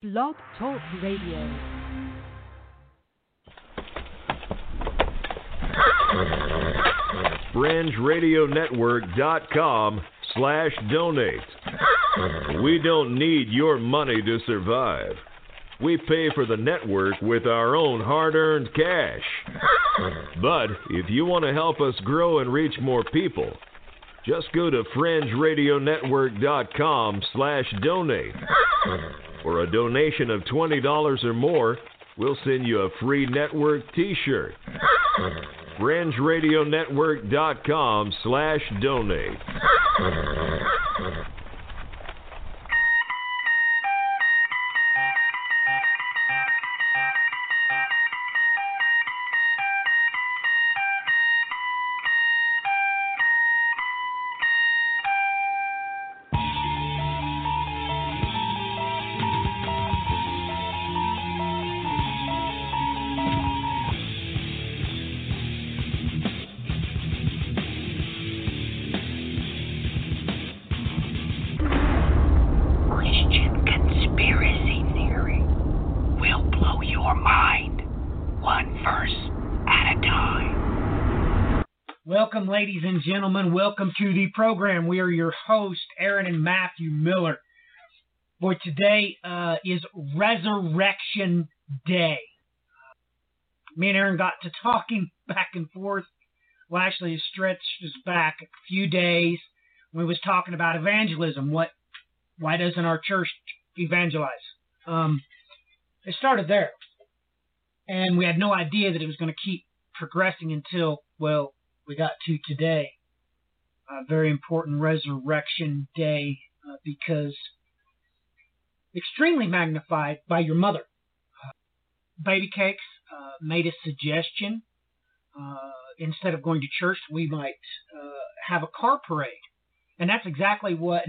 Blog Talk Radio. FringeRadioNetwork.com slash donate. We don't need your money to survive. We pay for the network with our own hard-earned cash. But if you want to help us grow and reach more people, just go to FringeRadioNetwork.com slash donate. For a donation of $20 or more, we'll send you a free network t-shirt. FringeRadioNetwork.com slash donate. And gentlemen. Welcome to the program. We are your hosts, Aaron and Matthew Miller. Boy, today uh, is Resurrection Day. Me and Aaron got to talking back and forth. Well, actually, it stretched us back a few days. We was talking about evangelism. What? Why doesn't our church evangelize? Um, it started there, and we had no idea that it was going to keep progressing until well, we got to today. A very important Resurrection Day uh, because extremely magnified by your mother. Uh, Baby Cakes uh, made a suggestion. Uh, instead of going to church, we might uh, have a car parade, and that's exactly what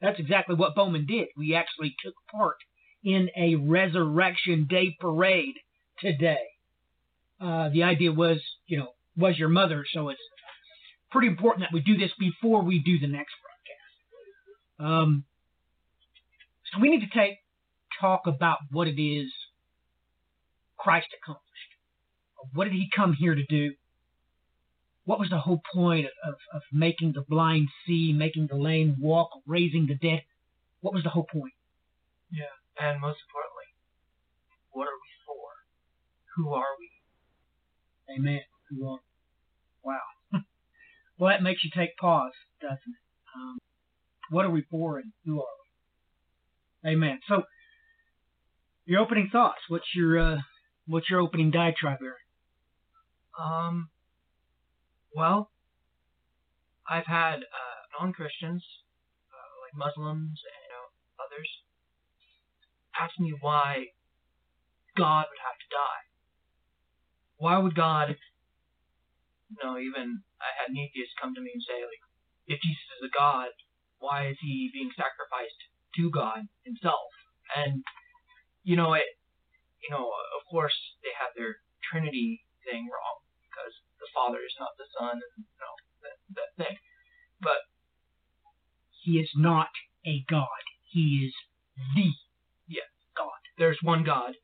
that's exactly what Bowman did. We actually took part in a Resurrection Day parade today. Uh, the idea was, you know, was your mother, so it's pretty important that we do this before we do the next broadcast. Um, so we need to take talk about what it is Christ accomplished. What did he come here to do? What was the whole point of, of making the blind see, making the lame walk, raising the dead? What was the whole point? Yeah, and most importantly, what are we for? Who are we? Amen. Who are- Wow. well, that makes you take pause, doesn't it? Um, what are we for and who are we? Amen. So, your opening thoughts. What's your uh, what's your opening diatribe, Aaron? Um, well, I've had uh, non-Christians, uh, like Muslims and you know, others, ask me why God would have to die. Why would God? You know, even uh, I had an atheist come to me and say, like, if Jesus is a God, why is he being sacrificed to God himself? And you know, it, you know, of course they have their Trinity thing wrong because the Father is not the Son, and you know that that thing. But He is not a God. He is the Yeah. God. there's one God,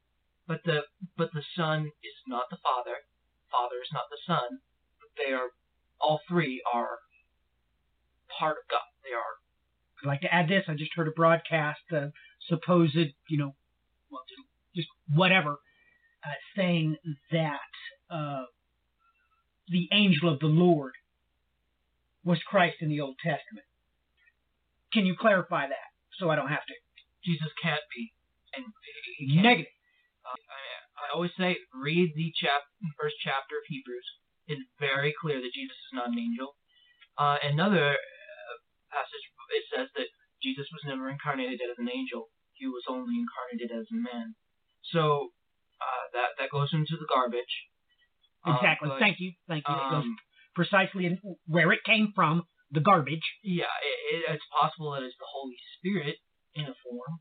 but the but the Son is not the Father. Father is not the Son. They are all three are part of God. They are I'd like to add this. I just heard a broadcast, uh, supposed, you know, well, just, just whatever, uh, saying that uh, the angel of the Lord was Christ in the Old Testament. Can you clarify that so I don't have to? Jesus can't be, and he can't Negative. Uh, I, I always say, read the chap, first chapter of Hebrews. It's very clear that Jesus is not an angel. Uh, another uh, passage, it says that Jesus was never incarnated as an angel. He was only incarnated as a man. So uh, that that goes into the garbage. Um, Exactly. but, Thank you. Thank you. Um, precisely in where it came from, the garbage. yeah, it, it, it's possible that it's the Holy Spirit in a form,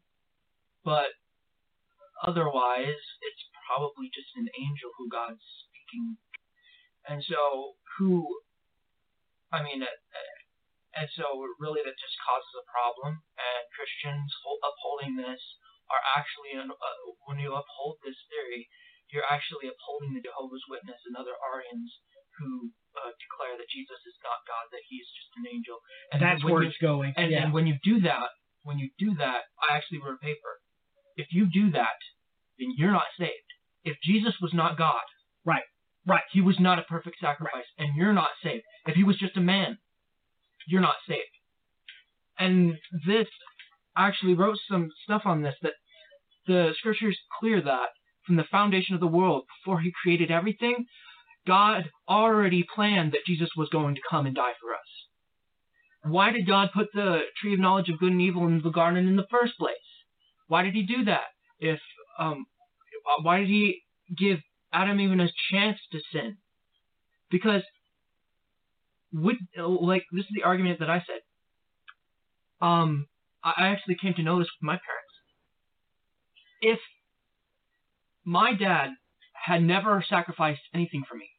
but otherwise, it's probably just an angel who God's speaking. And so, who, I mean, uh, uh, and so really that just causes a problem. And Christians upholding this are actually, uh, when you uphold this theory, you're actually upholding the Jehovah's Witness and other Arians who uh, declare that Jesus is not God, that he is just an angel. And That's where you, it's going. and, yeah. and when you do that, when you do that, I actually wrote a paper. If you do that, then you're not saved. If Jesus was not God, Right. Right. he was not a perfect sacrifice, and you're not saved. If he was just a man, you're not saved. And this, I actually wrote some stuff on this that the scriptures clear that from the foundation of the world, before he created everything, God already planned that Jesus was going to come and die for us. Why did God put the tree of knowledge of good and evil in the garden in the first place? Why did he do that? If um, why did he give Adam even a chance to sin? Because would like this is the argument that I said. Um, I I actually came to know this with my parents. If my dad had never sacrificed anything for me,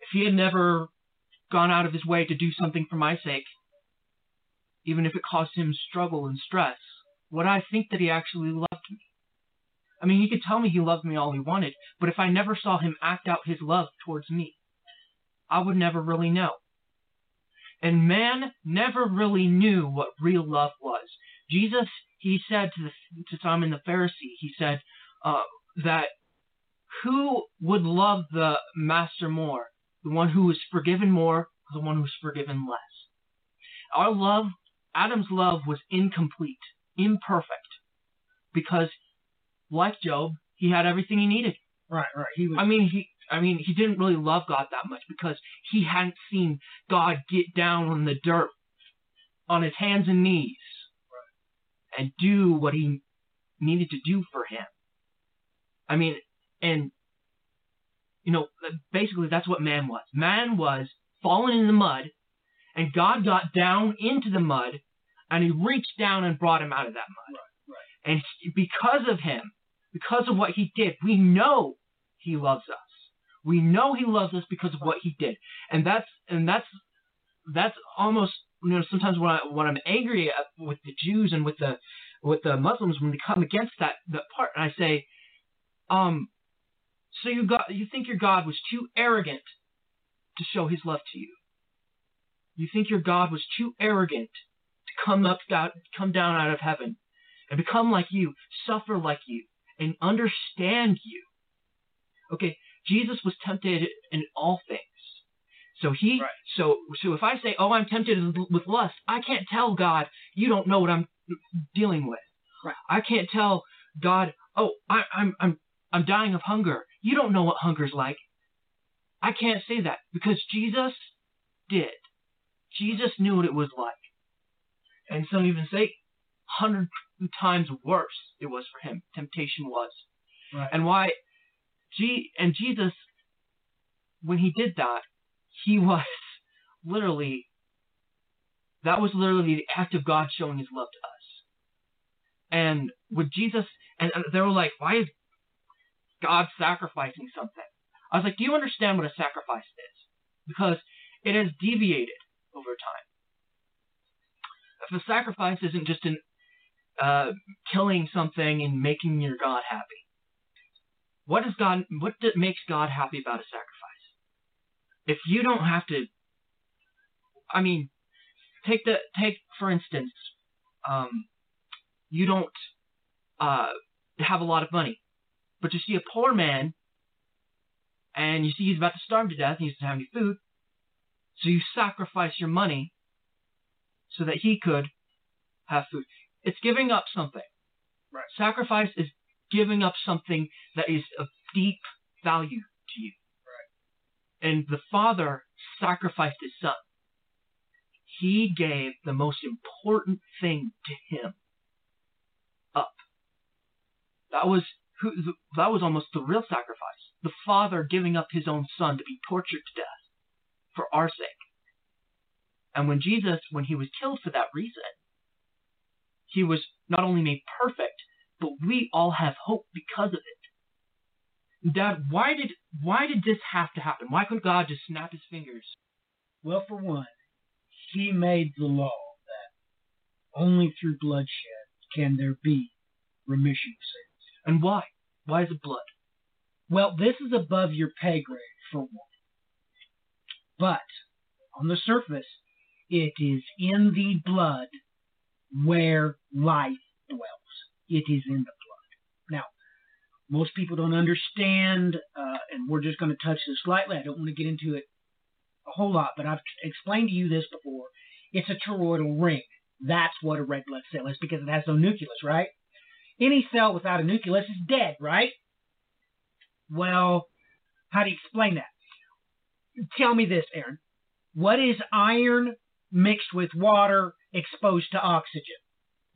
if he had never gone out of his way to do something for my sake, even if it caused him struggle and stress, would I think that he actually loved me? I mean, he could tell me he loved me all he wanted, but if I never saw him act out his love towards me, I would never really know. And man never really knew what real love was. Jesus, he said to, the, to Simon the Pharisee, he said uh, that who would love the master more? The one who is forgiven more, or the one who's forgiven less? Our love, Adam's love, was incomplete, imperfect, because, like Job, he had everything he needed. right. Right. He was. I mean, he. I mean, he didn't really love God that much because he hadn't seen God get down on the dirt, on his hands and knees, and do what he needed to do for him. I mean, and you know, basically that's what man was. Man was fallen in the mud, and God got down into the mud, and he reached down and brought him out of that mud. Right, right. And because of him, because of what he did, we know he loves us. We know he loves us because of what he did, and that's and that's that's almost you know sometimes when I when I'm angry at, with the Jews and with the with the Muslims when they come against that that part, and I say, um, so you got you think your God was too arrogant to show his love to you. You think your God was too arrogant to come up out, come down out of heaven and become like you, suffer like you, and understand you. Okay, Jesus was tempted in all things. So he, Right. so so if I say, oh, I'm tempted with lust, I can't tell God, you don't know what I'm dealing with. Right. I can't tell God, oh, I, I'm I'm I'm dying of hunger. You don't know what hunger's like. I can't say that because Jesus did. Jesus knew what it was like. And some even say hundred times worse it was for him. Temptation was. Right. And why G and Jesus when he did that, he was literally that was literally the act of God showing his love to us. And with Jesus and and they were like, why is God sacrificing something? I was like, do you understand what a sacrifice is? Because it has deviated over time. If a sacrifice isn't just an uh, killing something and making your God happy, what is God? What d- makes God happy about a sacrifice? If you don't have to, I mean, take the take for instance, um, you don't uh, have a lot of money, but you see a poor man, and you see he's about to starve to death, and he doesn't have any food, so you sacrifice your money so that he could have food. It's giving up something. Right. Sacrifice is giving up something that is of deep value to you. Right. And the Father sacrificed his Son. He gave the most important thing to him up. That was who, that was almost the real sacrifice. The Father giving up his own Son to be tortured to death for our sake. And when Jesus, when he was killed for that reason, he was not only made perfect, but we all have hope because of it. Dad, why did why did this have to happen? Why couldn't God just snap his fingers? Well, for one, he made the law that only through bloodshed can there be remission of sins. And why? Why is it blood? Well, this is above your pay grade for one. But on the surface, it is in the blood where life dwells. It is in the blood. Now, most people don't understand, uh, and we're just going to touch this lightly. I don't want to get into it a whole lot, but I've explained to you this before. It's a toroidal ring. That's what a red blood cell is because it has no nucleus, right? Any cell without a nucleus is dead, right? Well, how do you explain that? Tell me this, Aaron. What is iron mixed with water exposed to oxygen?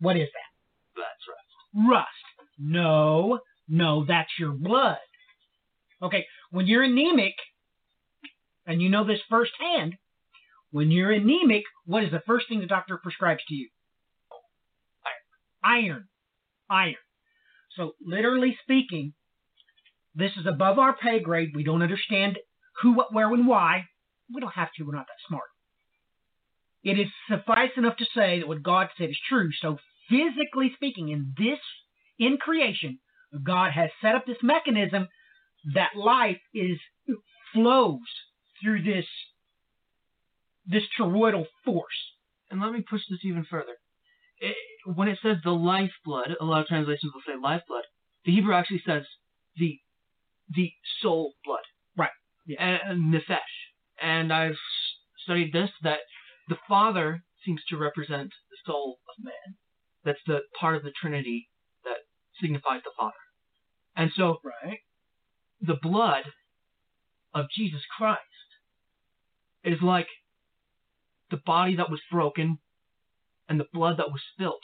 What is that? That's right. Rust. No, no, that's your blood. Okay, when you're anemic, and you know this firsthand, when you're anemic, what is the first thing the doctor prescribes to you? Iron. Iron. Iron. So, literally speaking, this is above our pay grade. We don't understand who, what, where, and why. We don't have to. We're not that smart. It is suffice enough to say that what God said is true. So, physically speaking, in this, in creation, God has set up this mechanism that life is flows through this this toroidal force. And let me push this even further. It, when it says the lifeblood, a lot of translations will say lifeblood. The Hebrew actually says the the soul blood. Right. Yeah. And, nefesh. And I've studied this that the Father seems to represent the soul of man. That's the part of the Trinity that signifies the Father. And so Right. the blood of Jesus Christ is like the body that was broken and the blood that was spilled.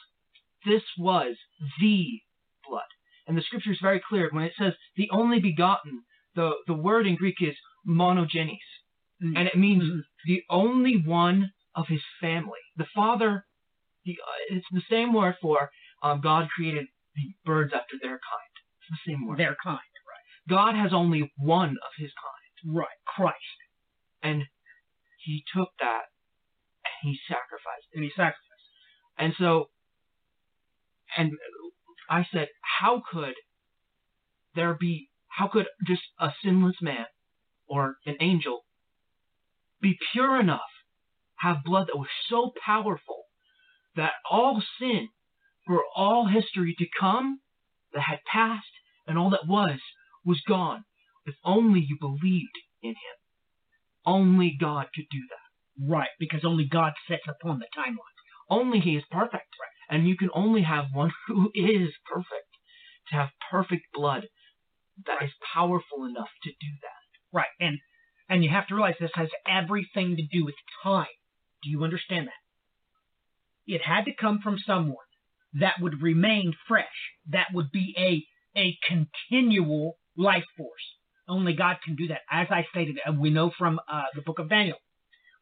This was the blood. And the scripture is very clear when it says the only begotten, the, the word in Greek is monogenes. And it means Mhm. the only one of his family. The Father, the, uh, it's the same word for um, God created the birds after their kind. It's the same word. Their kind. Right. God has only one of his kind. Right. Christ. And he took that and he sacrificed it. And he sacrificed. And so, and I said, how could there be, how could just a sinless man or an angel be pure enough, have blood that was so powerful that all sin for all history to come that had passed and all that was was gone if only you believed in him. Only God could do that. Right. Because only God sets upon the timeline. only he is perfect. And you can only have one who is perfect to have perfect blood that is powerful enough to do that. Right. And and you have to realize this has everything to do with time. Do you understand that? It had to come from someone that would remain fresh, that would be a a continual life force. Only God can do that. As I stated, we know from uh, the book of Daniel,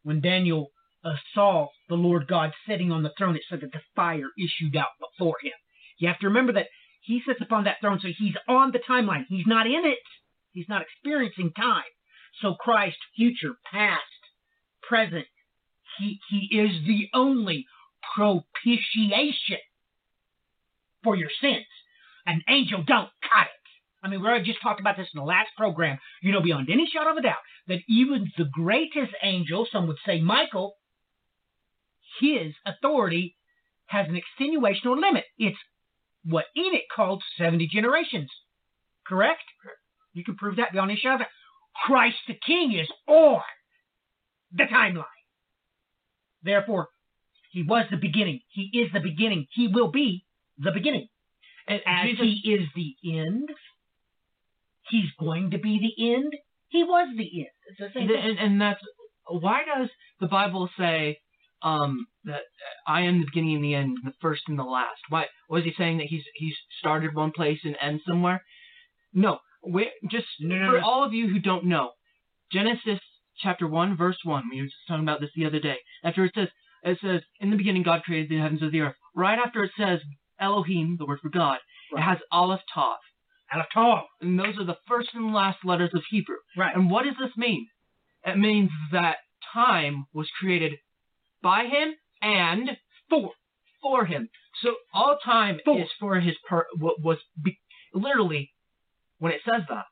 when Daniel uh, saw the Lord God sitting on the throne, it said that the fire issued out before him. You have to remember that he sits upon that throne, so he's on the timeline. He's not in it. He's not experiencing time. So Christ, future, past, present, he, he is the only propitiation for your sins. An angel don't cut it. I mean, we already just talked about this in the last program. You know, beyond any shadow of a doubt, that even the greatest angel, some would say Michael, his authority has an extenuation or limit. It's what Enoch called 70 generations. Correct? You can prove that beyond any shadow of a doubt. Christ the King is on the timeline. Therefore, he was the beginning. He is the beginning. He will be the beginning. And As Jesus, he is the end, he's going to be the end. He was the end. It's the same and, and, that's why does the Bible say um, that I am the beginning and the end, the first and the last? Why was he saying that he's he's started one place and ends somewhere? No, we just No, no, for no. all of you who don't know, Genesis chapter one, verse one. We were just talking about this the other day. After it says it says in the beginning God created the heavens and the earth. Right after it says Elohim, the word for God, it has Aleph Tav, Aleph Tav. and those are the first and last letters of Hebrew. Right. And what does this mean? It means that time was created by him and for for him. So all time Four. is for his per what was be, literally when it says that.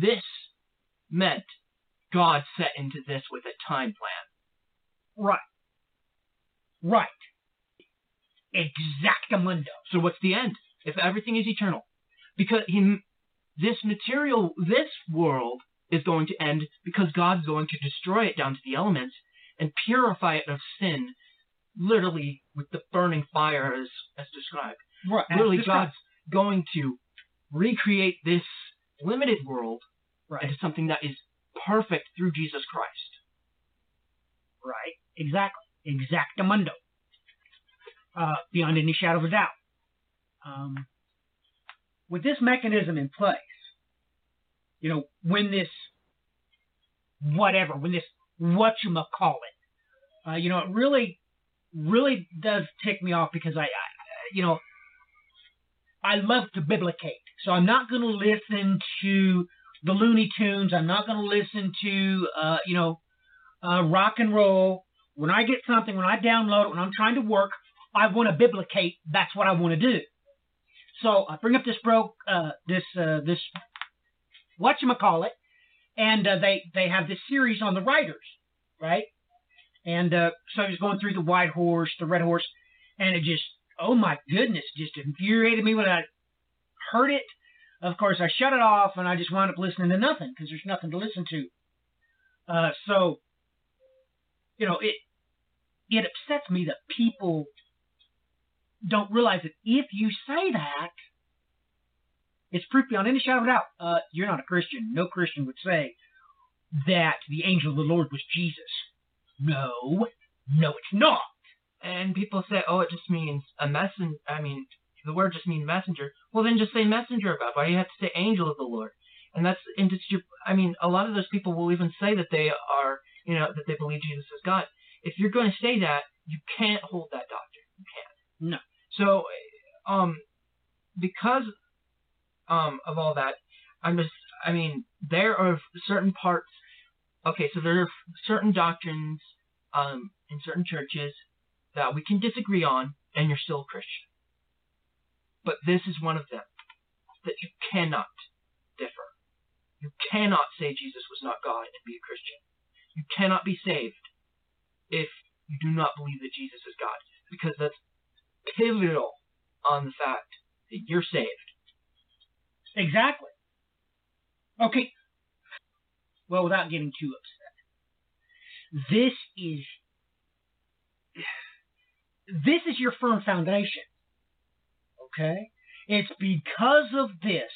This meant God set into this with a time plan. Right. Right. Exactamundo. So what's the end? If everything is eternal, because he, this material, this world is going to end because God's going to destroy it down to the elements and purify it of sin, literally with the burning fire as as described. Right. literally, God's going to recreate this limited world right. into something that is perfect through Jesus Christ. Right. Exactly. Exactamundo. Uh, beyond any shadow of a doubt. Um, with this mechanism in place, you know, when this whatever, when this whatchamacallit, uh, you know, it really, really does tick me off because I, I you know, I love to biblicate. So I'm not going to listen to the Looney Tunes. I'm not going to listen to, uh, you know, uh, rock and roll. When I get something, when I download it, when I'm trying to work, I want to biblicate. That's what I want to do. So I bring up this bro, uh, this uh, this whatchamacallit, and uh, they they have this series on the writers, right? And uh, so I was going through the white horse, the red horse, and it just, oh my goodness, just infuriated me when I heard it. Of course, I shut it off and I just wound up listening to nothing because there's nothing to listen to. Uh, so, you know, it it upsets me that people don't realize that if you say that, it's proof beyond any shadow of a doubt. Uh, you're not a Christian. No Christian would say that the angel of the Lord was Jesus. No, no, it's not. And people say, oh, it just means a messenger. I mean, the word just means messenger. Well, then just say messenger about. it. Why do you have to say angel of the Lord? And that's and it's your. I mean, a lot of those people will even say that they are, you know, that they believe Jesus is God. If you're going to say that, you can't hold that doctrine. You can't. No. So, um, because um of all that, I'm just. I mean, there are certain parts. Okay, so there are certain doctrines um in certain churches that we can disagree on, and you're still a Christian. But this is one of them that you cannot differ. You cannot say Jesus was not God and be a Christian. You cannot be saved if you do not believe that Jesus is God, because that's pivotal on the fact that you're saved. Exactly. Okay. Well, without getting too upset, this is this is your firm foundation. Okay? It's because of this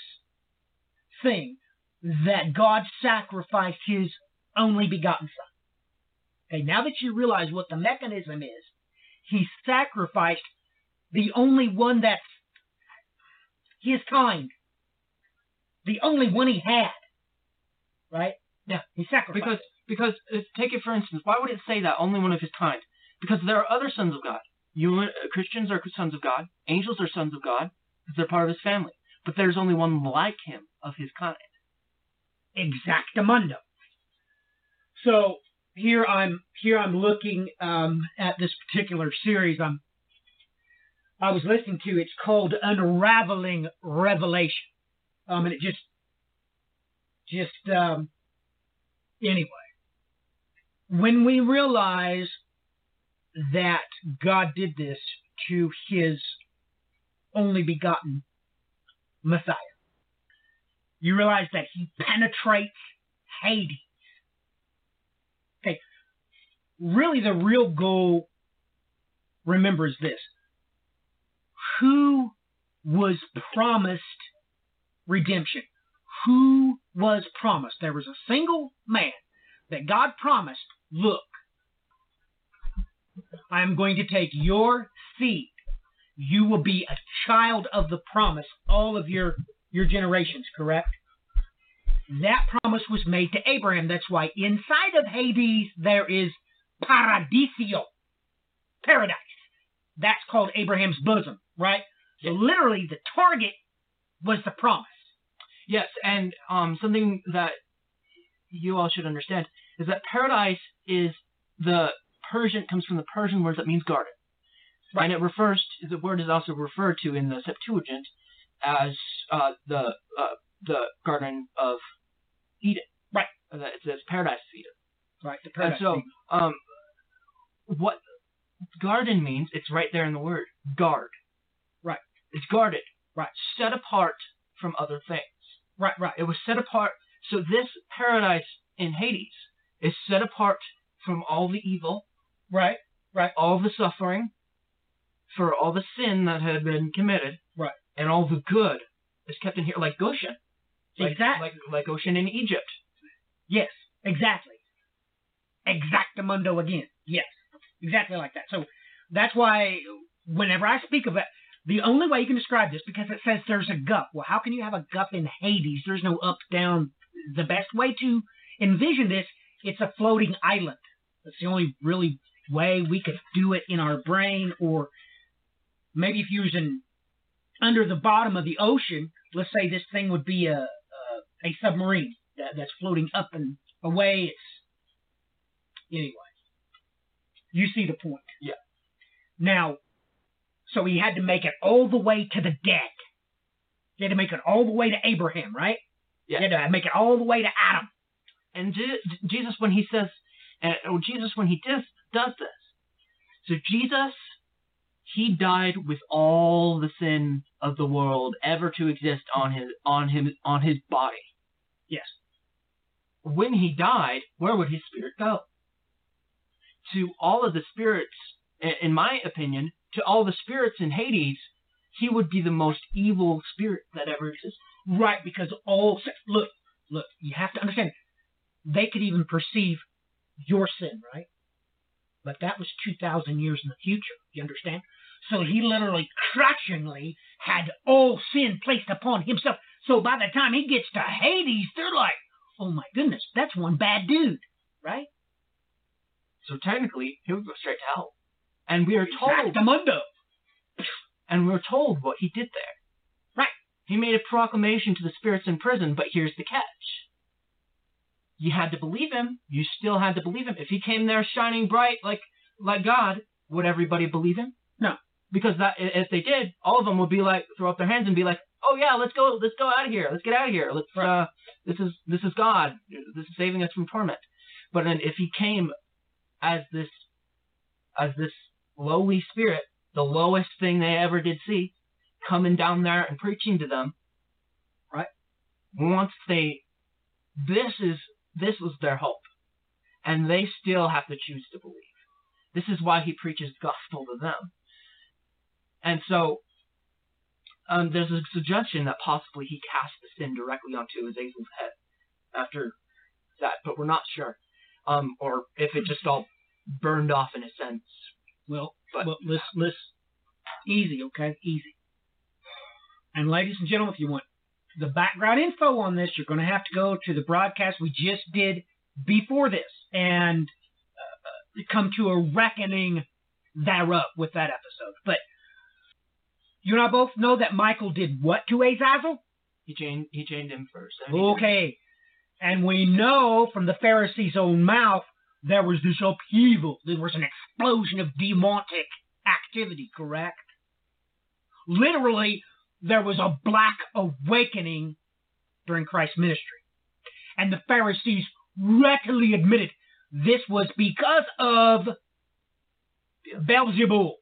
thing that God sacrificed his only begotten son. Okay, now that you realize what the mechanism is, he sacrificed the only one that's his kind. The only one he had. Right? Yeah. He sacrificed. Because because uh, take it for instance, why would it say that only one of his kind? Because there are other sons of God. You uh, Christians are sons of God. Angels are sons of God because they're part of his family. But there's only one like him of his kind. exactamundo. So here I'm here I'm looking um, at this particular series. I'm I was listening to. It's called Unraveling Revelation, um, and it just just um, anyway. When we realize that God did this to His only begotten Messiah, you realize that He penetrates Hades. Okay, really, the real goal, remember, is this who was promised redemption? Who was promised? There was a single man that God promised, look, I am going to take your seed. You will be a child of the promise all of your, your generations, correct? That promise was made to Abraham. That's why inside of Hades there is paradisio, paradise. That's called Abraham's bosom, right? So literally the target was the promise. Yes, and um, something that you all should understand is that paradise is the Persian comes from the Persian word that means garden. Right. And it refers to, the word is also referred to in the Septuagint as uh, the uh, the Garden of Eden. Right. Uh, It says Paradise of Eden. Right. The And so, um, what garden means, it's right there in the word guard. Right. It's guarded. Right. Set apart from other things. right. Right. It was set apart. So this paradise in Hades is set apart from all the evil, Right. Right. All the suffering, for all the sin that had been committed, Right. and all the good is kept in here, like Goshen, like, Exactly. like like Goshen in Egypt. Yes, exactly. Exactamundo again. Yes, exactly like that. So that's why whenever I speak of it, the only way you can describe this because it says there's a gup. Well, how can you have a gup in Hades? There's no up down. The best way to envision this, it's a floating island. That's the only really way we could do it in our brain, or maybe if you're using under the bottom of the ocean, let's say this thing would be a a, a submarine that, that's floating up and away. It's anyway. You see the point. Yeah. Now, so he had to make it all the way to the dead. He had to make it all the way to Abraham, right? Yeah. He had to make it all the way to Adam. And Je- Jesus, when he says, uh, oh, Jesus, when he does, does this, so Jesus, he died with all the sin of the world ever to exist on his on him on his body. Yes. When he died, where would his spirit go? To all of the spirits, in my opinion, to all the spirits in Hades, he would be the most evil spirit that ever existed. Right, because all look, look, you have to understand. They could even perceive your sin, right? But that was two thousand years in the future. You understand? So he literally, crushingly, had all sin placed upon himself. So by the time he gets to Hades, they're like, "Oh my goodness, that's one bad dude," right? So technically, he would go straight to hell. And we are told Exactamundo. and we're told what he did there. Right. He made a proclamation to the spirits in prison, but here's the catch. You had to believe him. You still had to believe him. If he came there shining bright like like God, would everybody believe him? No. Because that if they did, all of them would be like throw up their hands and be like, "Oh yeah, let's go, let's go out of here, let's get out of here. Let's Right. uh, this is this is God. This is saving us from torment." But then if he came as this as this lowly spirit, the lowest thing they ever did see, coming down there and preaching to them. Right. Once they, this is this was their hope, and they still have to choose to believe. This is why he preaches gospel to them. And so, um, there's a suggestion that possibly he cast the sin directly onto Azazel's head after that, but we're not sure. Um, or if it just all burned off in a sense. Well, But- well, let's let's easy, okay, easy. And ladies and gentlemen, if you want the background info on this, you're going to have to go to the broadcast we just did before this and uh, come to a reckoning thereof with that episode. But you and I both know that Michael did what to Azazel? He chained he chained him first. Okay. And we know from the Pharisees' own mouth there was this upheaval. There was an explosion of demonic activity, correct? Literally, there was a black awakening during Christ's ministry. And the Pharisees readily admitted this was because of Beelzebul,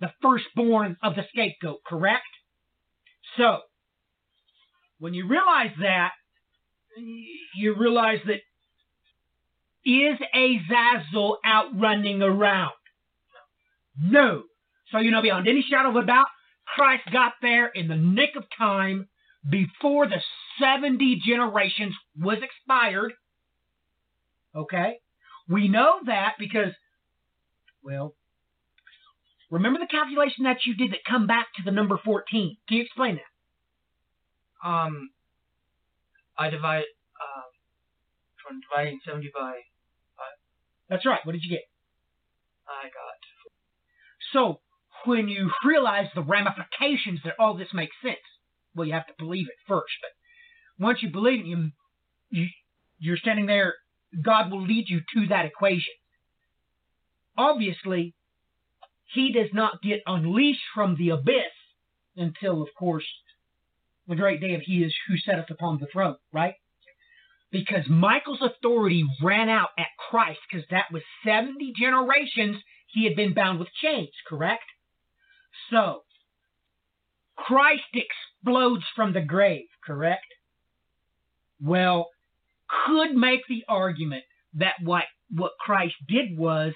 the firstborn of the scapegoat, correct? So, when you realize that, you realize that is Azazel out running around? No. So you know beyond any shadow of a doubt, Christ got there in the nick of time before the 70 generations was expired. Okay? We know that because, well, remember the calculation that you did that come back to the number 14. Can you explain that? Um, I divide um from dividing seventy by That's right. What did you get? I got So when you realize the ramifications that all this makes sense, well, you have to believe it first. But once you believe it, you, you you're standing there. God will lead you to that equation. Obviously, he does not get unleashed from the abyss until, of course, the great day of He is who setteth upon the throne, right? Because Michael's authority ran out at Christ, because that was 70 generations he had been bound with chains, correct? So, Christ explodes from the grave, correct? Well, could make the argument that what, what Christ did was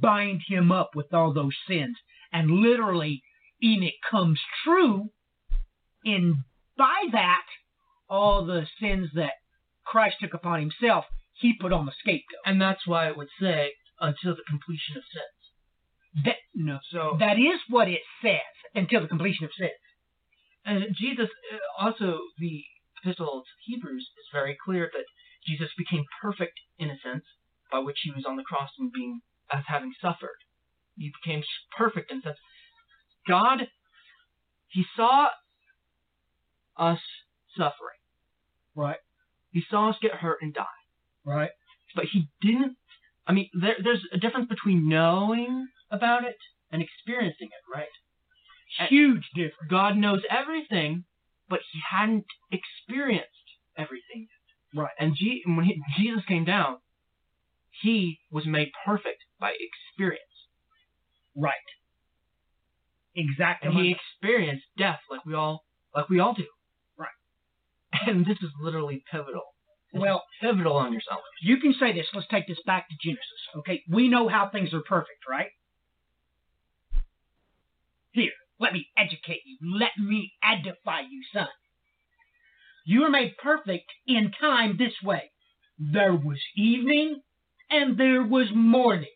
bind him up with all those sins. And literally, and it comes true in by that all the sins that Christ took upon himself, he put on the scapegoat. And that's why it would say until the completion of sins. That no, So that is what it says until the completion of sins. and Jesus uh, also the epistle to Hebrews is very clear that Jesus became perfect in a sense by which he was on the cross and being as having suffered. He became perfect in a sense. God, he saw us suffering. Right. He saw us get hurt and die. Right. but he didn't. I mean, there, there's a difference between knowing about it and experiencing it, right? And- Huge difference. God knows everything, but he hadn't experienced everything yet. Right. And G- when he, Jesus came down, he was made perfect by experience, Right. Exactly. and he experienced death like we all like we all do. Right. And this is literally pivotal. This Well- pivotal on your salvation. you can say this. Let's take this back to Genesis. Okay, we know how things are perfect, right? Here, let me educate you. Let me edify you, son. You are made perfect in time this way. There was evening and there was morning.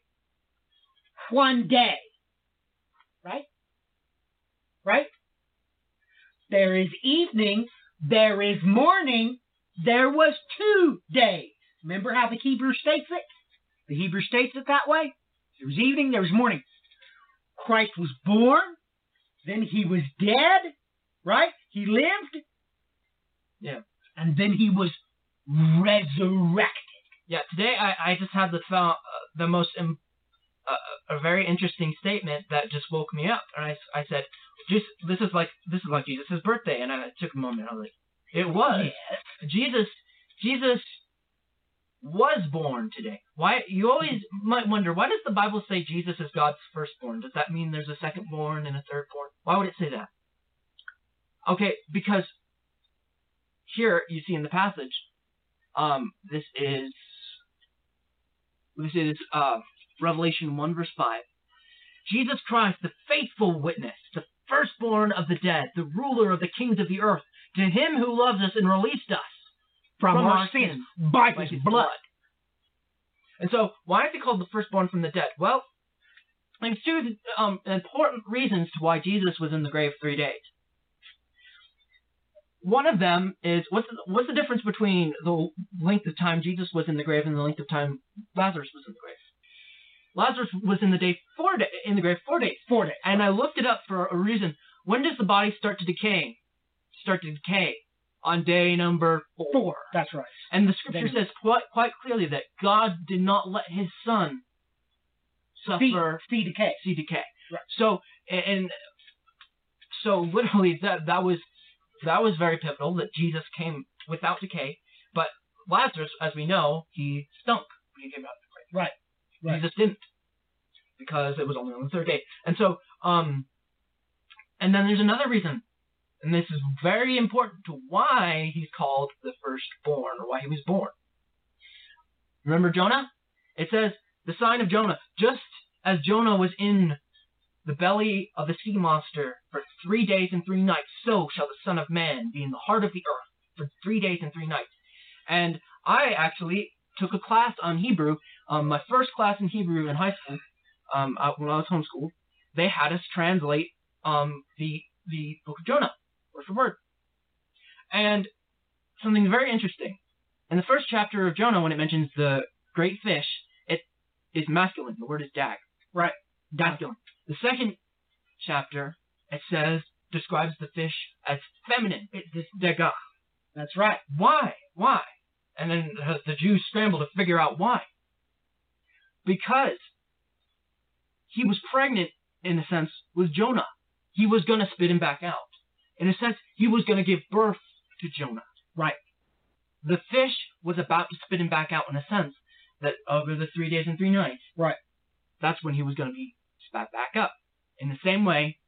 One day. Right? Right? There is evening, there is morning, there was two days. Remember how the Hebrew states it? The Hebrew states it that way. There was evening, there was morning. Christ was born, then he was dead, right? He lived. Yeah. And then he was resurrected. Yeah, today I, I just had the uh, the most um, uh, a very interesting statement that just woke me up, and I, I said, just this is like this is like Jesus' birthday, and I took a moment. I was like, it was Yes. Jesus. Jesus was born today. Why you always might wonder why does the Bible say Jesus is God's firstborn? Does that mean there's a secondborn and a thirdborn? Why would it say that? Okay, because here you see in the passage, um, this is this is uh, Revelation one verse five. Jesus Christ, the faithful witness, the firstborn of the dead, the ruler of the kings of the earth, to him who loves us and released us From, From our, sins, sins, by by his, his blood. And so, why is he called the firstborn from the dead? Well, there's two um, important reasons to why Jesus was in the grave three days. One of them is what's the, what's the difference between the length of time Jesus was in the grave and the length of time Lazarus was in the grave? Lazarus was in the day four day, in the grave four days, Four days. and I looked it up for a reason. When does the body start to decay? Start to decay on day number four. Four. That's right. And the scripture Then- says quite quite clearly that God did not let His Son suffer see decay. see decay. Right. So and so literally that that was that was very pivotal that Jesus came without decay. But Lazarus, as we know, he stunk when he came out of the grave. Right. Right. Jesus didn't because it was only on the third day. And so um and then there's another reason. And this is very important to why he's called the firstborn or why he was born. Remember Jonah? It says the sign of Jonah. Just as Jonah was in the belly of the sea monster for three days and three nights, so shall the Son of Man be in the heart of the earth for three days and three nights. And I actually took a class on Hebrew. Um, my first class in Hebrew in high school, um, when I was homeschooled, they had us translate um, the the book of Jonah, word for word. And something very interesting. In the first chapter of Jonah, when it mentions the great fish, it is masculine. The word is dag. Right. Masculine. The second chapter, it says, describes the fish as feminine. It's this dagah. That's right. Why? Why? And then the- the Jews scramble to figure out why. Because he was pregnant in a sense, with Jonah. He was going to spit him back out. In a sense, he was going to give birth to Jonah. Right. The fish was about to spit him back out in a sense that over the three days and three nights. Right. That's when he was going to be spat back up. In the same way,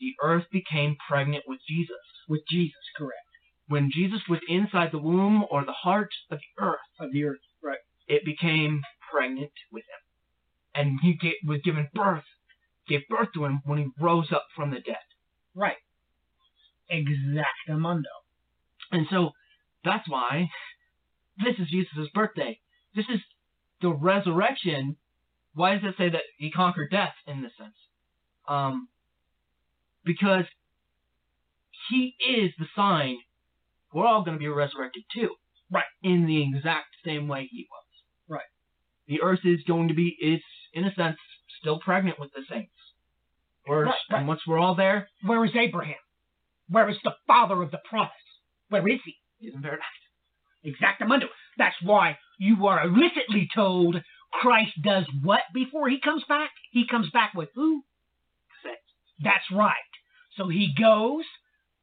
the earth became pregnant with Jesus. With Jesus, correct. When Jesus was inside the womb or the heart of the earth, Of the earth. Right. it became pregnant with him. And he ga was given birth, gave birth to him when he rose up from the dead. Right. Exactamundo. And so that's why this is Jesus' birthday. This is the resurrection. Why does it say that he conquered death in this sense? Um, because he is the sign we're all going to be resurrected too. Right. In the exact same way he was. Right. The earth is going to be, it's in a sense, still pregnant with the saints. We're, Right, once we're all there, Where is Abraham? Where is the father of the promise? Where is he? he's in paradise. Exactamundo. That's why you are illicitly told Christ does what before he comes back? He comes back with who? Saints. That's right. So he goes,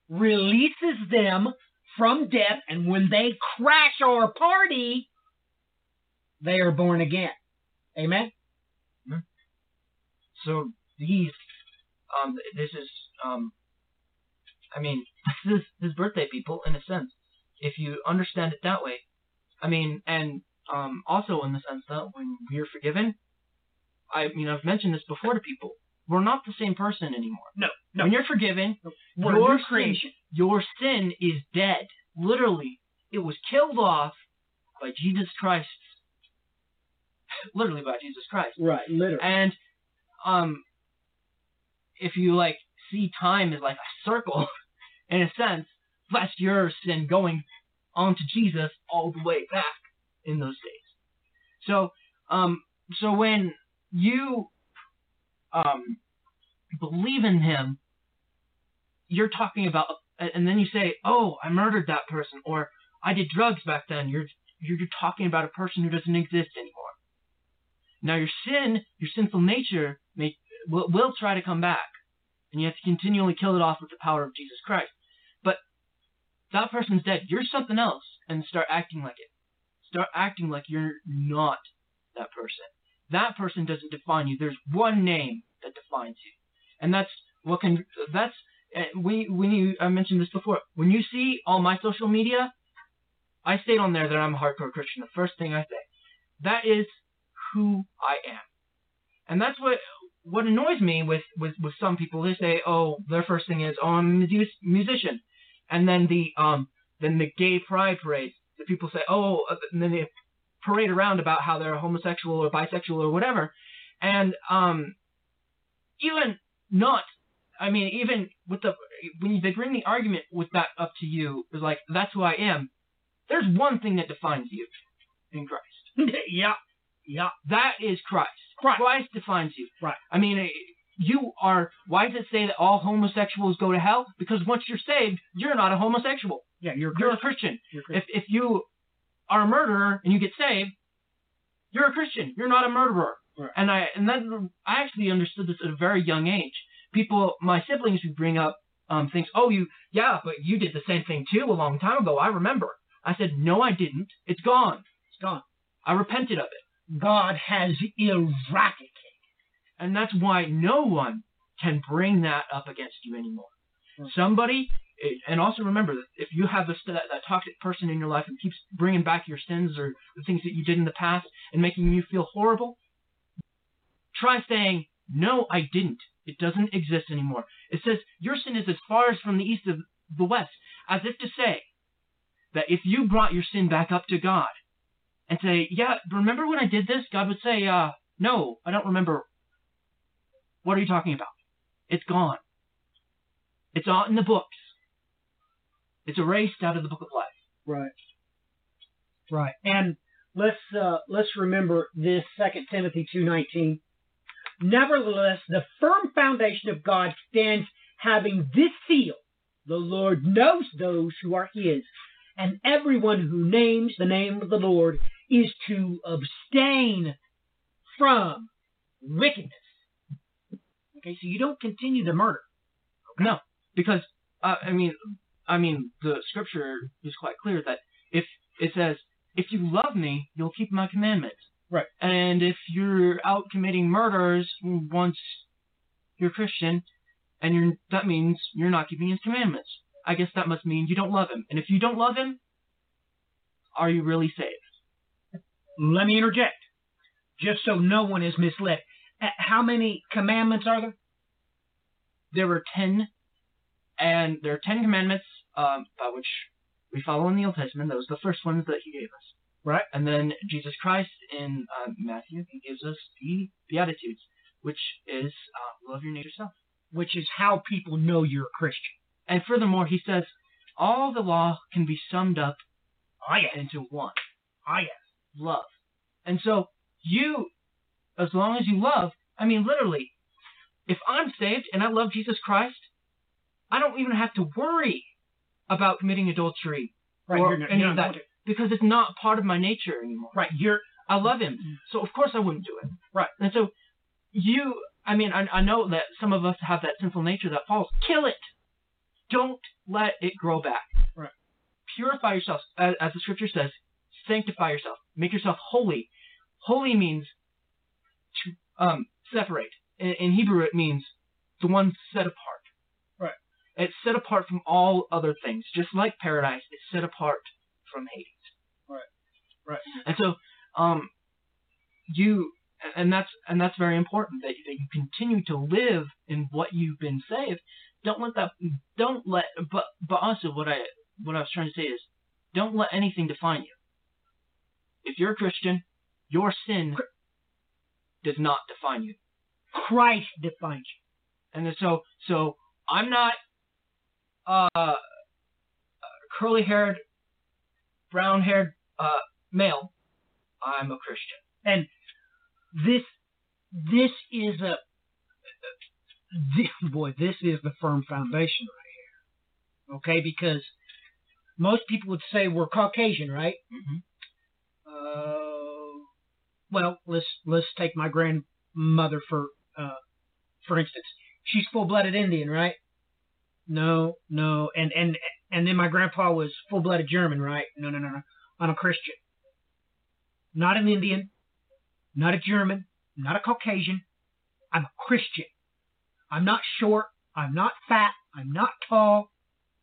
releases them from death, and when they crash our party, they are born again. Amen? So these, um, this is, um, I mean, this is his birthday, people, in a sense. If you understand it that way, I mean, and um, also in the sense that when we're forgiven, I mean, I've mentioned this before to people. We're not the same person anymore. No, no. When you're forgiven, your new creation. your sin is dead. Literally, it was killed off by Jesus Christ. Literally by Jesus Christ. Right, literally. And um, if you like see time as like a circle, in a sense, that's your sin going onto Jesus all the way back in those days. So um, so when you um believe in Him, you're talking about, and then you say, "Oh, I murdered that person," or "I did drugs back then." You're you're talking about a person who doesn't exist anymore. Now your sin, your sinful nature, may will, will try to come back, and you have to continually kill it off with the power of Jesus Christ. But that person's dead. You're something else, and start acting like it. Start acting like you're not that person. That person doesn't define you. There's one name that defines you, and that's what can. That's uh, we when you I mentioned this before. When you see all my social media, I state on there that I'm a hardcore Christian. The first thing I say, that is who I am, and that's what what annoys me with with with some people. is They say, oh, their first thing is, oh, I'm a mus- musician, and then the um then the gay pride parade. The people say, oh, uh, and then they parade around about how they're homosexual or bisexual or whatever, and um even not. I mean, even with the when they bring the argument with that up to you, is like that's who I am. There's one thing that defines you in Christ. yeah, yeah. That is Christ. Christ. defines you. Right. I mean, eh, you are. Why does it say that all homosexuals go to hell? Because once you're saved, you're not a homosexual. Yeah, you're a You're a Christian. Christian. You're a Christian. If if you are a murderer and you get saved, you're a Christian. You're not a murderer. Right. And I and then I actually understood this at a very young age. People, my siblings would bring up um, things. Oh, you, yeah, but you did the same thing too a long time ago. I remember. I said, no, I didn't. It's gone. It's gone. I repented of it. God has eradicated. And that's why no one can bring that up against you anymore. Hmm. Somebody, eh, and also remember that if you have this, that, that toxic person in your life who keeps bringing back your sins or the things that you did in the past and making you feel horrible, try saying, no, I didn't. It doesn't exist anymore. It says, your sin is as far as from the east of the west, as if to say that if you brought your sin back up to God and say, yeah, remember when I did this? God would say, uh, no, I don't remember what are you talking about? It's gone. It's all in the books. It's erased out of the book of life. Right. Right. And let's uh, let's remember this Second Timothy two nineteen. Nevertheless, the firm foundation of God stands having this seal: the Lord knows those who are His, and everyone who names the name of the Lord is to abstain from wickedness. Okay, so you don't continue the murder. No, because uh, I mean, I mean, the scripture is quite clear that if it says, "If you love me, you'll keep my commandments." Right. And if you're out committing murders once you're Christian, and you're that means you're not keeping his commandments. I guess that must mean you don't love him. And if you don't love him, are you really saved? Let me interject, just so no one is misled. Uh, How many commandments are there? There were ten, and there are ten commandments um, by which we follow in the Old Testament. Those are the first ones that he gave us. Right. And then Jesus Christ in uh, Matthew, he gives us the Beatitudes, which is uh, love your neighbor self, Which is how people know you're a Christian. And furthermore, he says all the law can be summed up Ah, yes. into one Ah, yes. Love. And so you, as long as you love, I mean, literally, if I'm saved and I love Jesus Christ, I don't even have to worry about committing adultery Right. or any of that because it's not part of my nature anymore. Right. You're I love him, so of course I wouldn't do it. Right. And so you, I mean, I, I know that some of us have that sinful nature that falls. Kill it. Don't let it grow back. Right. Purify yourself, as, as the scripture says. Sanctify yourself. Make yourself holy. Holy means to um, separate. In, in Hebrew, it means the one set apart. Right. It's set apart from all other things, just like paradise. It's set apart from Hades. Right. Right. And so, um, you and that's and that's very important that, that you continue to live in what you've been saved. Don't let that. Don't let. But but also what I what I was trying to say is, don't let anything define you. If you're a Christian, your sin does not define you. Christ defines you. And so so I'm not uh curly haired, brown haired uh male. I'm a Christian. And this this is a this, boy, this is the firm foundation right here. Okay, because most people would say we're Caucasian, right? Mhm. Uh, well, let's let's take my grandmother for uh, for instance. She's full-blooded Indian, right? No, no, and and and then my grandpa was full-blooded German, right? No, no, no, no. I'm a Christian. Not an Indian, not a German, not a Caucasian. I'm a Christian. I'm not short. I'm not fat. I'm not tall.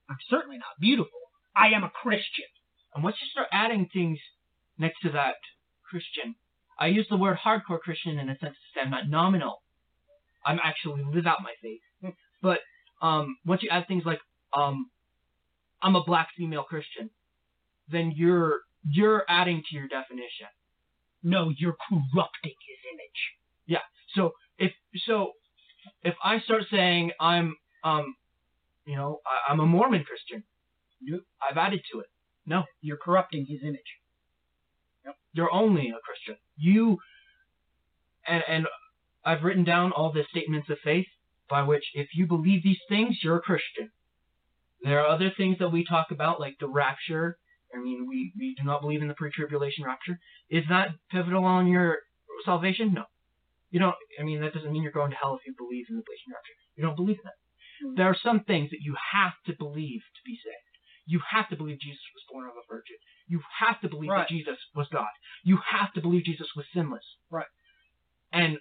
I'm certainly not beautiful. I am a Christian. And once you start adding things next to that Christian, I use the word hardcore Christian in a sense to say I'm not nominal. I'm actually live out my faith. But um, once you add things like um, I'm a black female Christian, then you're you're adding to your definition. No, you're corrupting his image. Yeah. So if so, if I start saying I'm um, you know, I, I'm a Mormon Christian, Nope. I've added to it. No, You're corrupting his image. You're only a Christian. You and and I've written down all the statements of faith by which if you believe these things, you're a Christian. There are other things that we talk about, like the rapture. I mean, we, we do not believe in the pre-tribulation rapture. Is that pivotal on your salvation? No. You don't. I mean, that doesn't mean you're going to hell if you believe in the tribulation rapture. You don't believe in that. Hmm. There are some things that you have to believe to be saved. You have to believe Jesus was born of a virgin. You have to believe Right. that Jesus was God. You have to believe Jesus was sinless. Right. And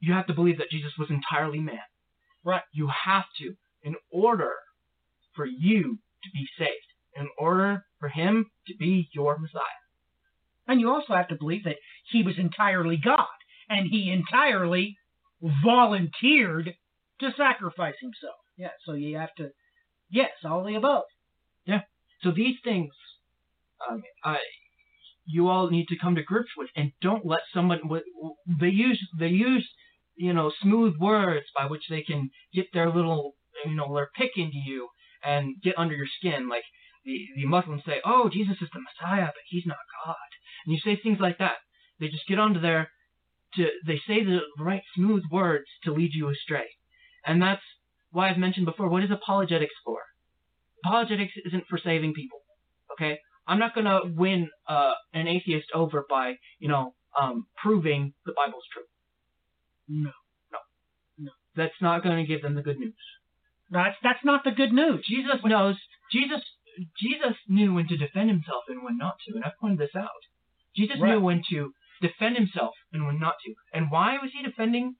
you have to believe that Jesus was entirely man. Right. You have to, in order for you to be saved, in order for him to be your Messiah. And you also have to believe that he was entirely God and he entirely volunteered to sacrifice himself. Yeah, so you have to, yes, all the above. So these things, um, I, you all need to come to grips with, and don't let someone. They use they use you know smooth words by which they can get their little you know their pick into you and get under your skin. Like the the Muslims say, "Oh, Jesus is the Messiah, but he's not God," and you say things like that. They just get onto there to they say the right smooth words to lead you astray, and that's why I've mentioned before. What is apologetics for? Apologetics isn't for saving people. Okay, I'm not gonna win uh, an atheist over by you know um, proving the Bible's true. No. no, no. that's not going to give them the good news. That's that's not the good news. Jesus knows. Jesus Jesus knew when to defend himself and when not to, and I've pointed this out. Jesus Right. knew when to defend himself and when not to. And why was he defending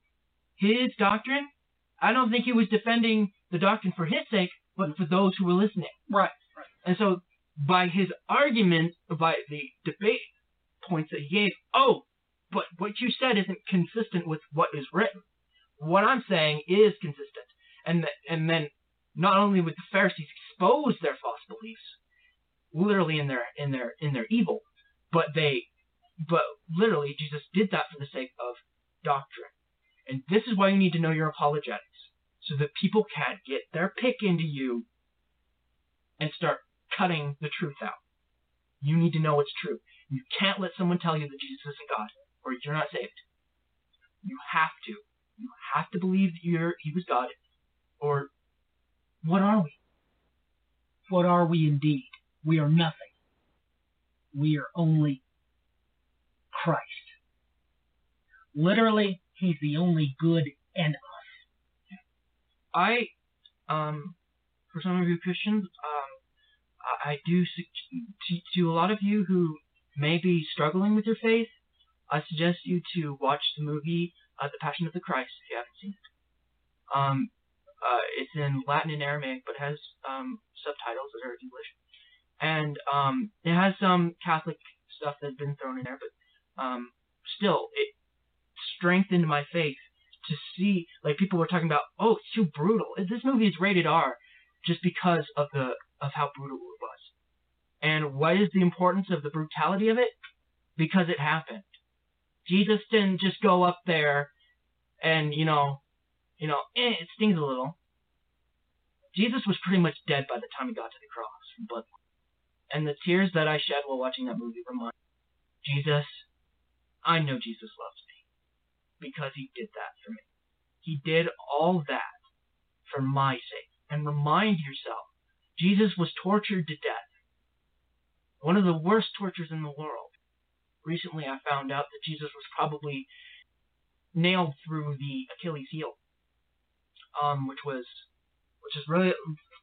his doctrine? I don't think he was defending the doctrine for his sake, but for those who were listening. Right. And so, by his argument, by the debate points that he gave, oh, but what you said isn't consistent with what is written. What I'm saying is consistent. And th- and then not only would the Pharisees expose their false beliefs, literally in their in their in their evil, but they but literally Jesus did that for the sake of doctrine. And this is why you need to know your apologetics. So that people can't get their pick into you and start cutting the truth out. You need to know what's true. You can't let someone tell you that Jesus isn't God or you're not saved. You have to. You have to believe that you're he was God. Or what are we? What are we indeed? We are nothing. We are only Christ. Literally, He's the only good and I, um, for some of you Christians, um, I, do to, to a lot of you who may be struggling with your faith, I suggest you to watch the movie uh, The Passion of the Christ if you haven't seen it. Um, uh, it's in Latin and Aramaic, but has um, subtitles that are English, and um, it has some Catholic stuff that's been thrown in there, but um, still, it strengthened my faith to see like people were talking about oh it's too brutal. This movie is rated r just because of the of how brutal it was. And what is the importance of the brutality of it? Because it happened. Jesus didn't just go up there and you know you know eh, it stings a little. Jesus was pretty much dead by the time he got to the cross blood. And the tears that i shed while watching that movie remind jesus i know jesus loves me because he did that for me. He did all that for my sake. And remind yourself, Jesus was tortured to death. One of the worst tortures in the world. Recently I found out that Jesus was probably nailed through the Achilles heel. Um, which was which is really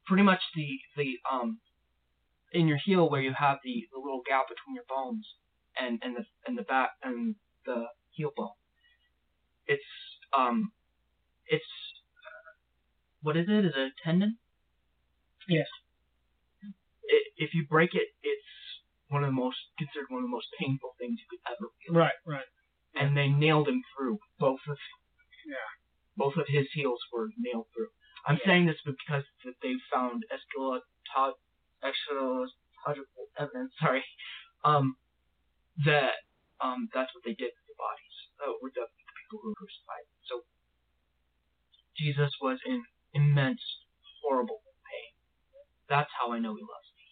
pretty much the the um in your heel where you have the, the little gap between your bones and, and the and the back and the heel bone it's um it's uh, what is it? Is it a tendon? Yes. It, if you break it, it's one of the most considered one of the most painful things you could ever feel. Right, right. And they nailed him through both of Yeah. both of his heels were nailed through. I'm Yeah. saying this because that they found eschalatological evidence. Sorry, um, that um that's what they did with the bodies, uh, with the people were crucified. So Jesus was in immense, horrible pain. That's how I know he loves me.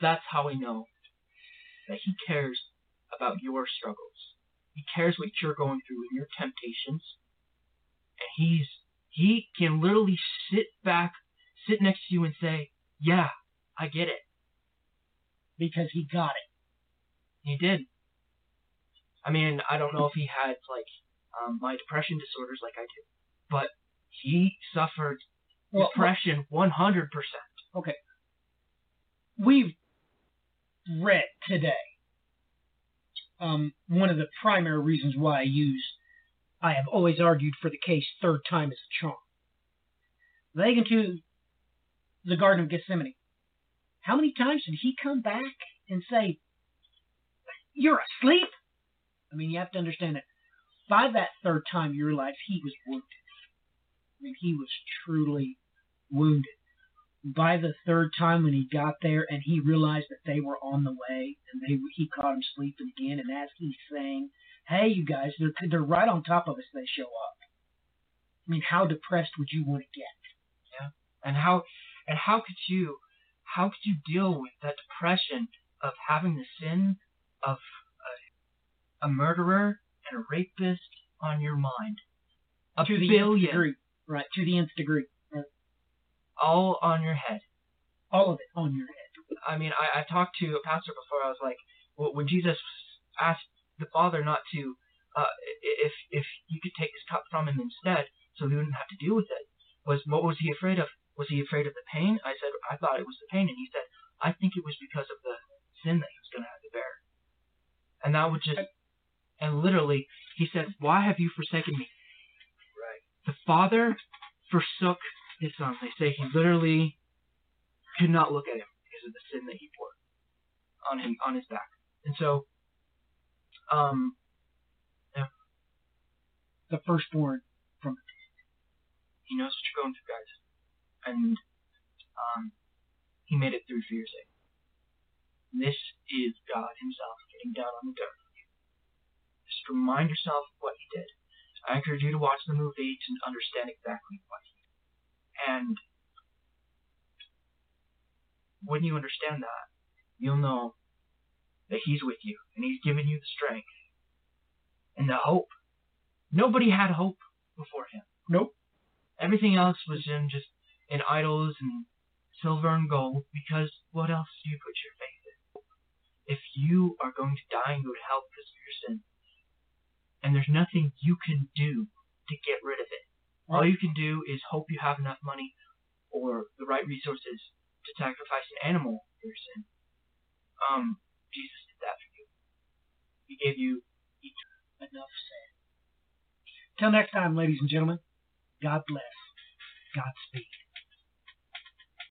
That's how I know that he cares about your struggles. He cares what you're going through and your temptations. And he's he can literally sit back, sit next to you and say, Yeah, I get it. Because He got it. He did. I mean, I don't know if he had like um, my depression disorders like I do, but he suffered Well, depression 100%. Okay. We've read today um, one of the primary reasons why I use, I have always argued for the case third time is a charm. Taken to the Garden of Gethsemane. How many times did he come back and say, You're asleep? I mean, you have to understand that by that third time you realize he was wounded. I mean, he was truly wounded by the third time when he got there and he realized that they were on the way and they he caught him sleeping again and as he's saying, "Hey, you guys, they're they're right on top of us. They show up." I mean, how depressed would you want to get? Yeah, and how and how could you how could you deal with that depression of having the sin of a, a murderer a rapist on your mind? A to the nth billion degree, right? To the nth degree, all on your head. all of it on your head. I mean, I, I talked to a pastor before. I was like, well, when Jesus asked the Father not to, uh, if if you could take his cup from him instead, so he wouldn't have to deal with it. Was what was he afraid of? Was he afraid of the pain? I said I thought it was the pain, and he said I think it was because of the sin that he was going to have to bear. And that would just and literally he said, "Why have you forsaken me?" Right. The father forsook his son. They say he literally could not look at him because of the sin that he bore on him on his back. And so, um, The firstborn. From he knows what you're going through, guys, and um, he made it through for your sake. This is God Himself getting down on the dirt. Just remind yourself of what He did. I encourage you to watch the movie to understand exactly what He did. And when you understand that, you'll know that He's with you and He's given you the strength and the hope. Nobody had hope before Him. Nope. Everything else was in just in idols and silver and gold because what else do you put your faith in? If you are going to die and go to hell because of your sin, and there's nothing you can do to get rid of it, all you can do is hope you have enough money or the right resources to sacrifice an animal for your sin. Um, Jesus did that for you. He gave you Enough said. Till next time, ladies and gentlemen, God bless. Godspeed.